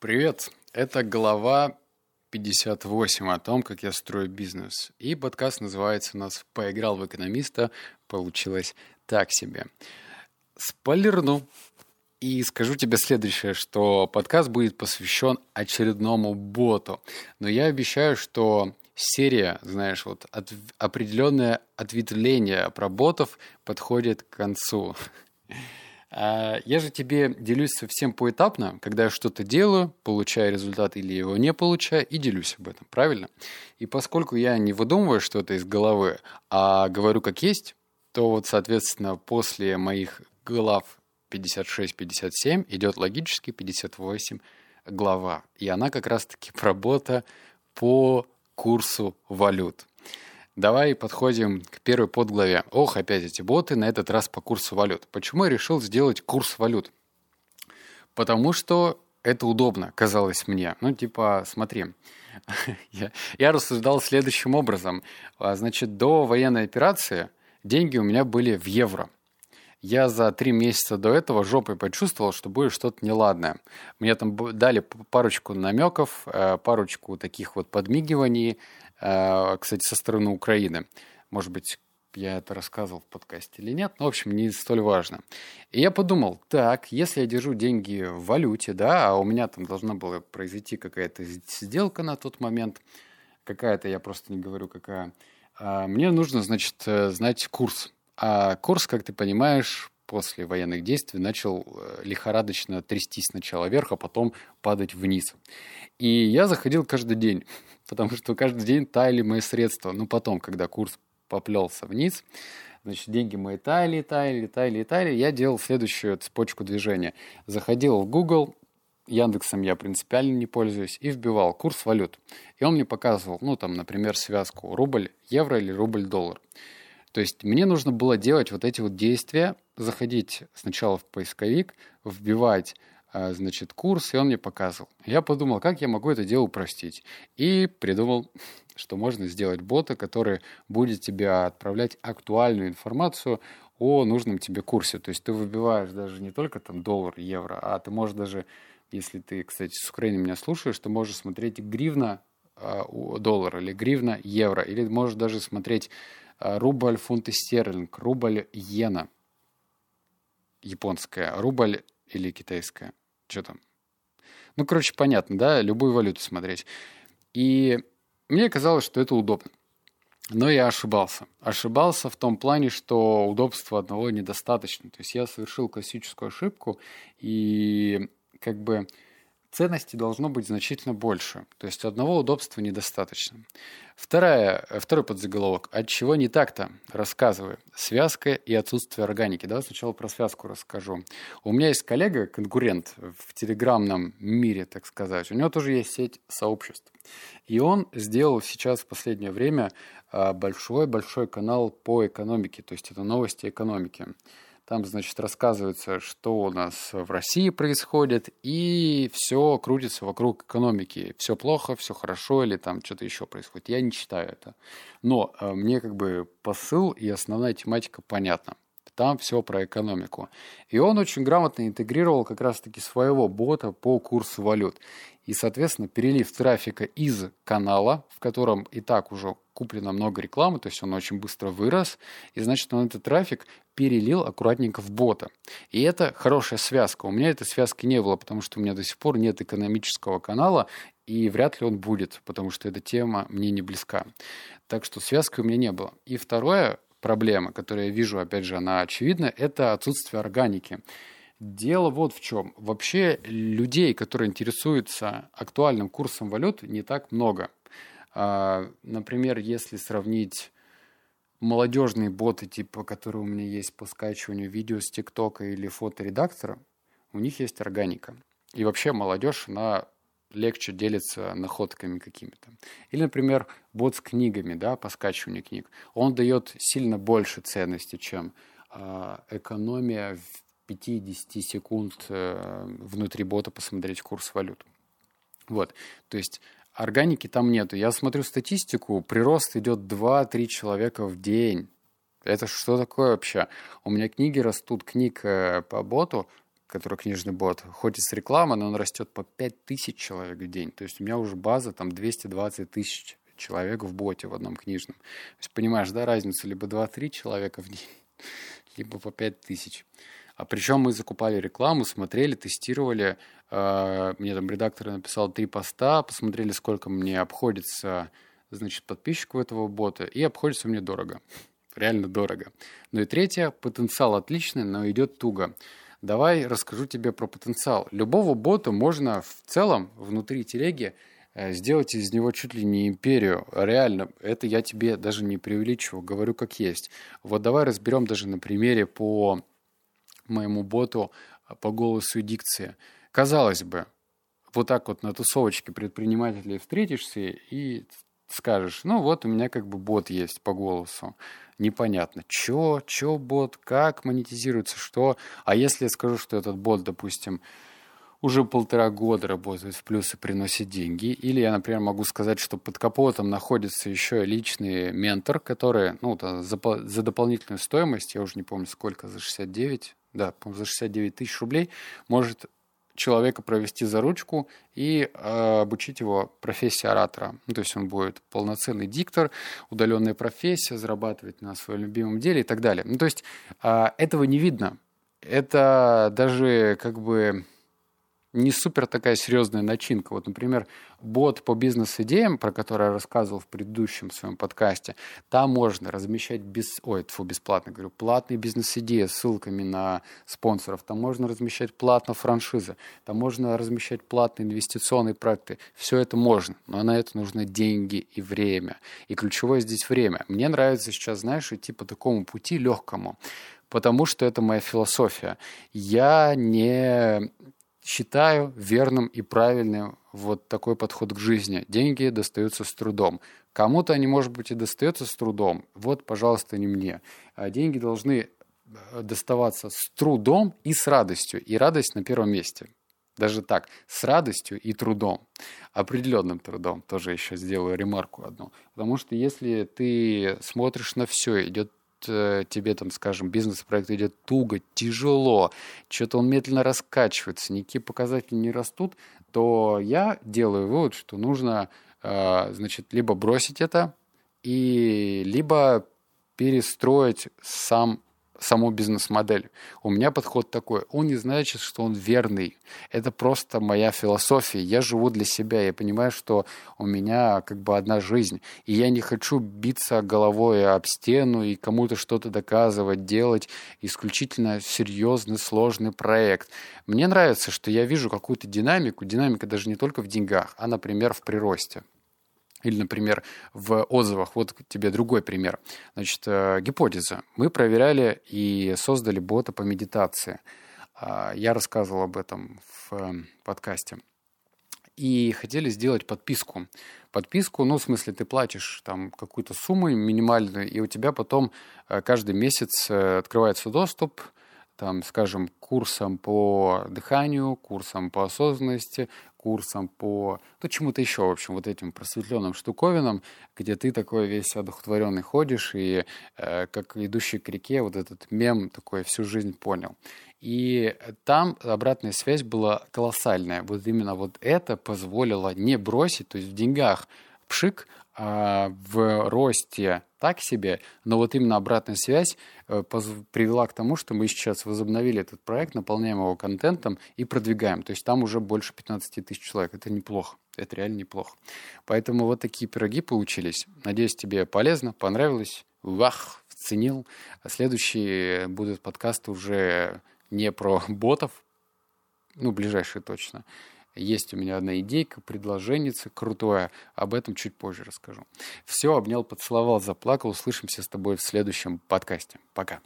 Привет! Это глава 58 о том, как я строю бизнес. И подкаст называется у нас «Поиграл в экономиста, получилось так себе». Спойлерну и скажу тебе следующее, что подкаст будет посвящен очередному боту. Но я обещаю, что серия, знаешь, вот от, определенное ответвление про ботов подходит к концу. А, я же тебе делюсь совсем поэтапно, когда я что-то делаю, получаю результат или его не получаю, и делюсь об этом, правильно? И поскольку я не выдумываю что-то из головы, а говорю как есть, то вот, соответственно, после моих глав 56-57 идет логически 58 глава. И она как раз-таки про бота по курсу валют. Давай подходим к первой подглаве. Ох, опять эти боты, на этот раз по курсу валют. Почему я решил сделать курс валют? Потому что это удобно, казалось мне. Ну, типа, смотри, я, я рассуждал следующим образом. А, значит, до военной операции деньги у меня были в евро. Я за три месяца до этого жопой почувствовал, что будет что-то неладное. Мне там дали парочку намеков, э, парочку таких вот подмигиваний, кстати, со стороны Украины. Может быть, я это рассказывал в подкасте или нет, но, в общем, не столь важно. И я подумал, так, если я держу деньги в валюте, да, а у меня там должна была произойти какая-то сделка на тот момент, какая-то, я просто не говорю, какая, а мне нужно, значит, э, знать курс. А курс, как ты понимаешь, после военных действий начал э, лихорадочно трястись сначала вверх, а потом падать вниз. И я заходил каждый день потому что каждый день таяли мои средства. Ну, потом, когда курс поплелся вниз, значит, деньги мои таяли, таяли, таяли, таяли, я делал следующую цепочку движения. Заходил в Google, Яндексом я принципиально не пользуюсь, и вбивал курс валют. И он мне показывал, ну, там, например, связку рубль-евро или рубль-доллар. То есть мне нужно было делать вот эти вот действия, заходить сначала в поисковик, вбивать а, значит, курс, и он мне показывал. Я подумал, как я могу это дело упростить. И придумал, что можно сделать бота, который будет тебе отправлять актуальную информацию о нужном тебе курсе. То есть ты выбиваешь даже не только там доллар, евро, а ты можешь даже, если ты, кстати, с Украины меня слушаешь, ты можешь смотреть гривна э, доллар или гривна евро, или можешь даже смотреть э, рубль, фунты стерлинг, рубль, иена японская, рубль или китайская что там. Ну, короче, понятно, да, любую валюту смотреть. И мне казалось, что это удобно. Но я ошибался. Ошибался в том плане, что удобства одного недостаточно. То есть я совершил классическую ошибку, и как бы ценностей должно быть значительно больше. То есть одного удобства недостаточно. Вторая, второй подзаголовок. От чего не так-то? Рассказываю. Связка и отсутствие органики. Давай сначала про связку расскажу. У меня есть коллега, конкурент в телеграмном мире, так сказать. У него тоже есть сеть сообществ. И он сделал сейчас в последнее время а, большой-большой канал по экономике. То есть это новости экономики. Там, значит, рассказывается, что у нас в России происходит, и все крутится вокруг экономики. Все плохо, все хорошо, или там что-то еще происходит. Я не читаю это. Но э, мне как бы посыл и основная тематика понятна. Там все про экономику. И он очень грамотно интегрировал как раз-таки своего бота по курсу валют. И, соответственно, перелив трафика из канала, в котором и так уже куплено много рекламы, то есть он очень быстро вырос, и значит, он этот трафик перелил аккуратненько в бота. И это хорошая связка. У меня этой связки не было, потому что у меня до сих пор нет экономического канала, и вряд ли он будет, потому что эта тема мне не близка. Так что связки у меня не было. И второе, проблема, которую я вижу, опять же, она очевидна, это отсутствие органики. Дело вот в чем. Вообще людей, которые интересуются актуальным курсом валют, не так много. А, например, если сравнить молодежные боты, типа, которые у меня есть по скачиванию видео с ТикТока или фоторедактора, у них есть органика. И вообще молодежь, она легче делится находками какими-то. Или, например, бот с книгами, да, по скачиванию книг. Он дает сильно больше ценности, чем э, экономия в 5-10 секунд э, внутри бота посмотреть курс валют. Вот, то есть органики там нету. Я смотрю статистику, прирост идет 2-3 человека в день. Это что такое вообще? У меня книги растут, книг э, по боту который книжный бот, хоть и с рекламой, но он растет по 5000 человек в день. То есть у меня уже база там 220 тысяч человек в боте в одном книжном. То есть понимаешь, да, разницу либо 2-3 человека в день, либо по 5000. А причем мы закупали рекламу, смотрели, тестировали. Э, мне там редактор написал три поста, посмотрели, сколько мне обходится, значит, подписчику этого бота, и обходится мне дорого. Реально дорого. Ну и третье, потенциал отличный, но идет туго. Давай расскажу тебе про потенциал. Любого бота можно в целом внутри телеги э, сделать из него чуть ли не империю. Реально, это я тебе даже не преувеличиваю, говорю как есть. Вот давай разберем даже на примере по моему боту а, по голосу и дикции. Казалось бы, вот так вот на тусовочке предпринимателей встретишься и скажешь, ну вот у меня как бы бот есть по голосу. Непонятно, чё, чё бот, как монетизируется, что. А если я скажу, что этот бот, допустим, уже полтора года работает в плюсы, приносит деньги. Или я, например, могу сказать, что под капотом находится еще личный ментор, который ну, за, за дополнительную стоимость, я уже не помню сколько, за 69, да, за 69 тысяч рублей, может человека провести за ручку и э, обучить его профессии оратора. Ну, то есть он будет полноценный диктор, удаленная профессия, зарабатывать на своем любимом деле и так далее. Ну, то есть э, этого не видно. Это даже как бы не супер такая серьезная начинка. Вот, например, бот по бизнес-идеям, про который я рассказывал в предыдущем своем подкасте, там можно размещать без... Ой, тьфу, бесплатно говорю, платные бизнес-идеи с ссылками на спонсоров, там можно размещать платно франшизы, там можно размещать платные инвестиционные проекты. Все это можно, но на это нужны деньги и время. И ключевое здесь время. Мне нравится сейчас, знаешь, идти по такому пути легкому, потому что это моя философия. Я не считаю верным и правильным вот такой подход к жизни. Деньги достаются с трудом. Кому-то они, может быть, и достаются с трудом. Вот, пожалуйста, не мне. А деньги должны э, доставаться с трудом и с радостью. И радость на первом месте. Даже так, с радостью и трудом. Определенным трудом. Тоже еще сделаю ремарку одну. Потому что если ты смотришь на все, идет тебе там, скажем, бизнес-проект идет туго, тяжело, что-то он медленно раскачивается, никакие показатели не растут, то я делаю вывод, что нужно, э, значит, либо бросить это, и либо перестроить сам саму бизнес-модель. У меня подход такой. Он не значит, что он верный. Это просто моя философия. Я живу для себя. Я понимаю, что у меня как бы одна жизнь. И я не хочу биться головой об стену и кому-то что-то доказывать, делать исключительно серьезный, сложный проект. Мне нравится, что я вижу какую-то динамику. Динамика даже не только в деньгах, а, например, в приросте. Или, например, в отзывах, вот тебе другой пример. Значит, э, гипотеза. Мы проверяли и создали бота по медитации. А, я рассказывал об этом в э, подкасте. И хотели сделать подписку. Подписку, ну, в смысле, ты платишь там какую-то сумму минимальную, и у тебя потом э, каждый месяц открывается доступ там, скажем, курсом по дыханию, курсом по осознанности, курсом по, ну, чему-то еще, в общем, вот этим просветленным штуковинам, где ты такой весь одухотворенный ходишь и э, как идущий к реке вот этот мем такой всю жизнь понял. И там обратная связь была колоссальная. Вот именно вот это позволило не бросить, то есть в деньгах пшик, а в росте так себе, но вот именно обратная связь э, привела к тому, что мы сейчас возобновили этот проект, наполняем его контентом и продвигаем. То есть там уже больше 15 тысяч человек. Это неплохо. Это реально неплохо. Поэтому вот такие пироги получились. Надеюсь, тебе полезно, понравилось. Вах, ценил. Следующие будут подкасты уже не про ботов, ну, ближайшие точно, есть у меня одна идейка, предложение крутое. Об этом чуть позже расскажу. Все, обнял, поцеловал, заплакал. Услышимся с тобой в следующем подкасте. Пока.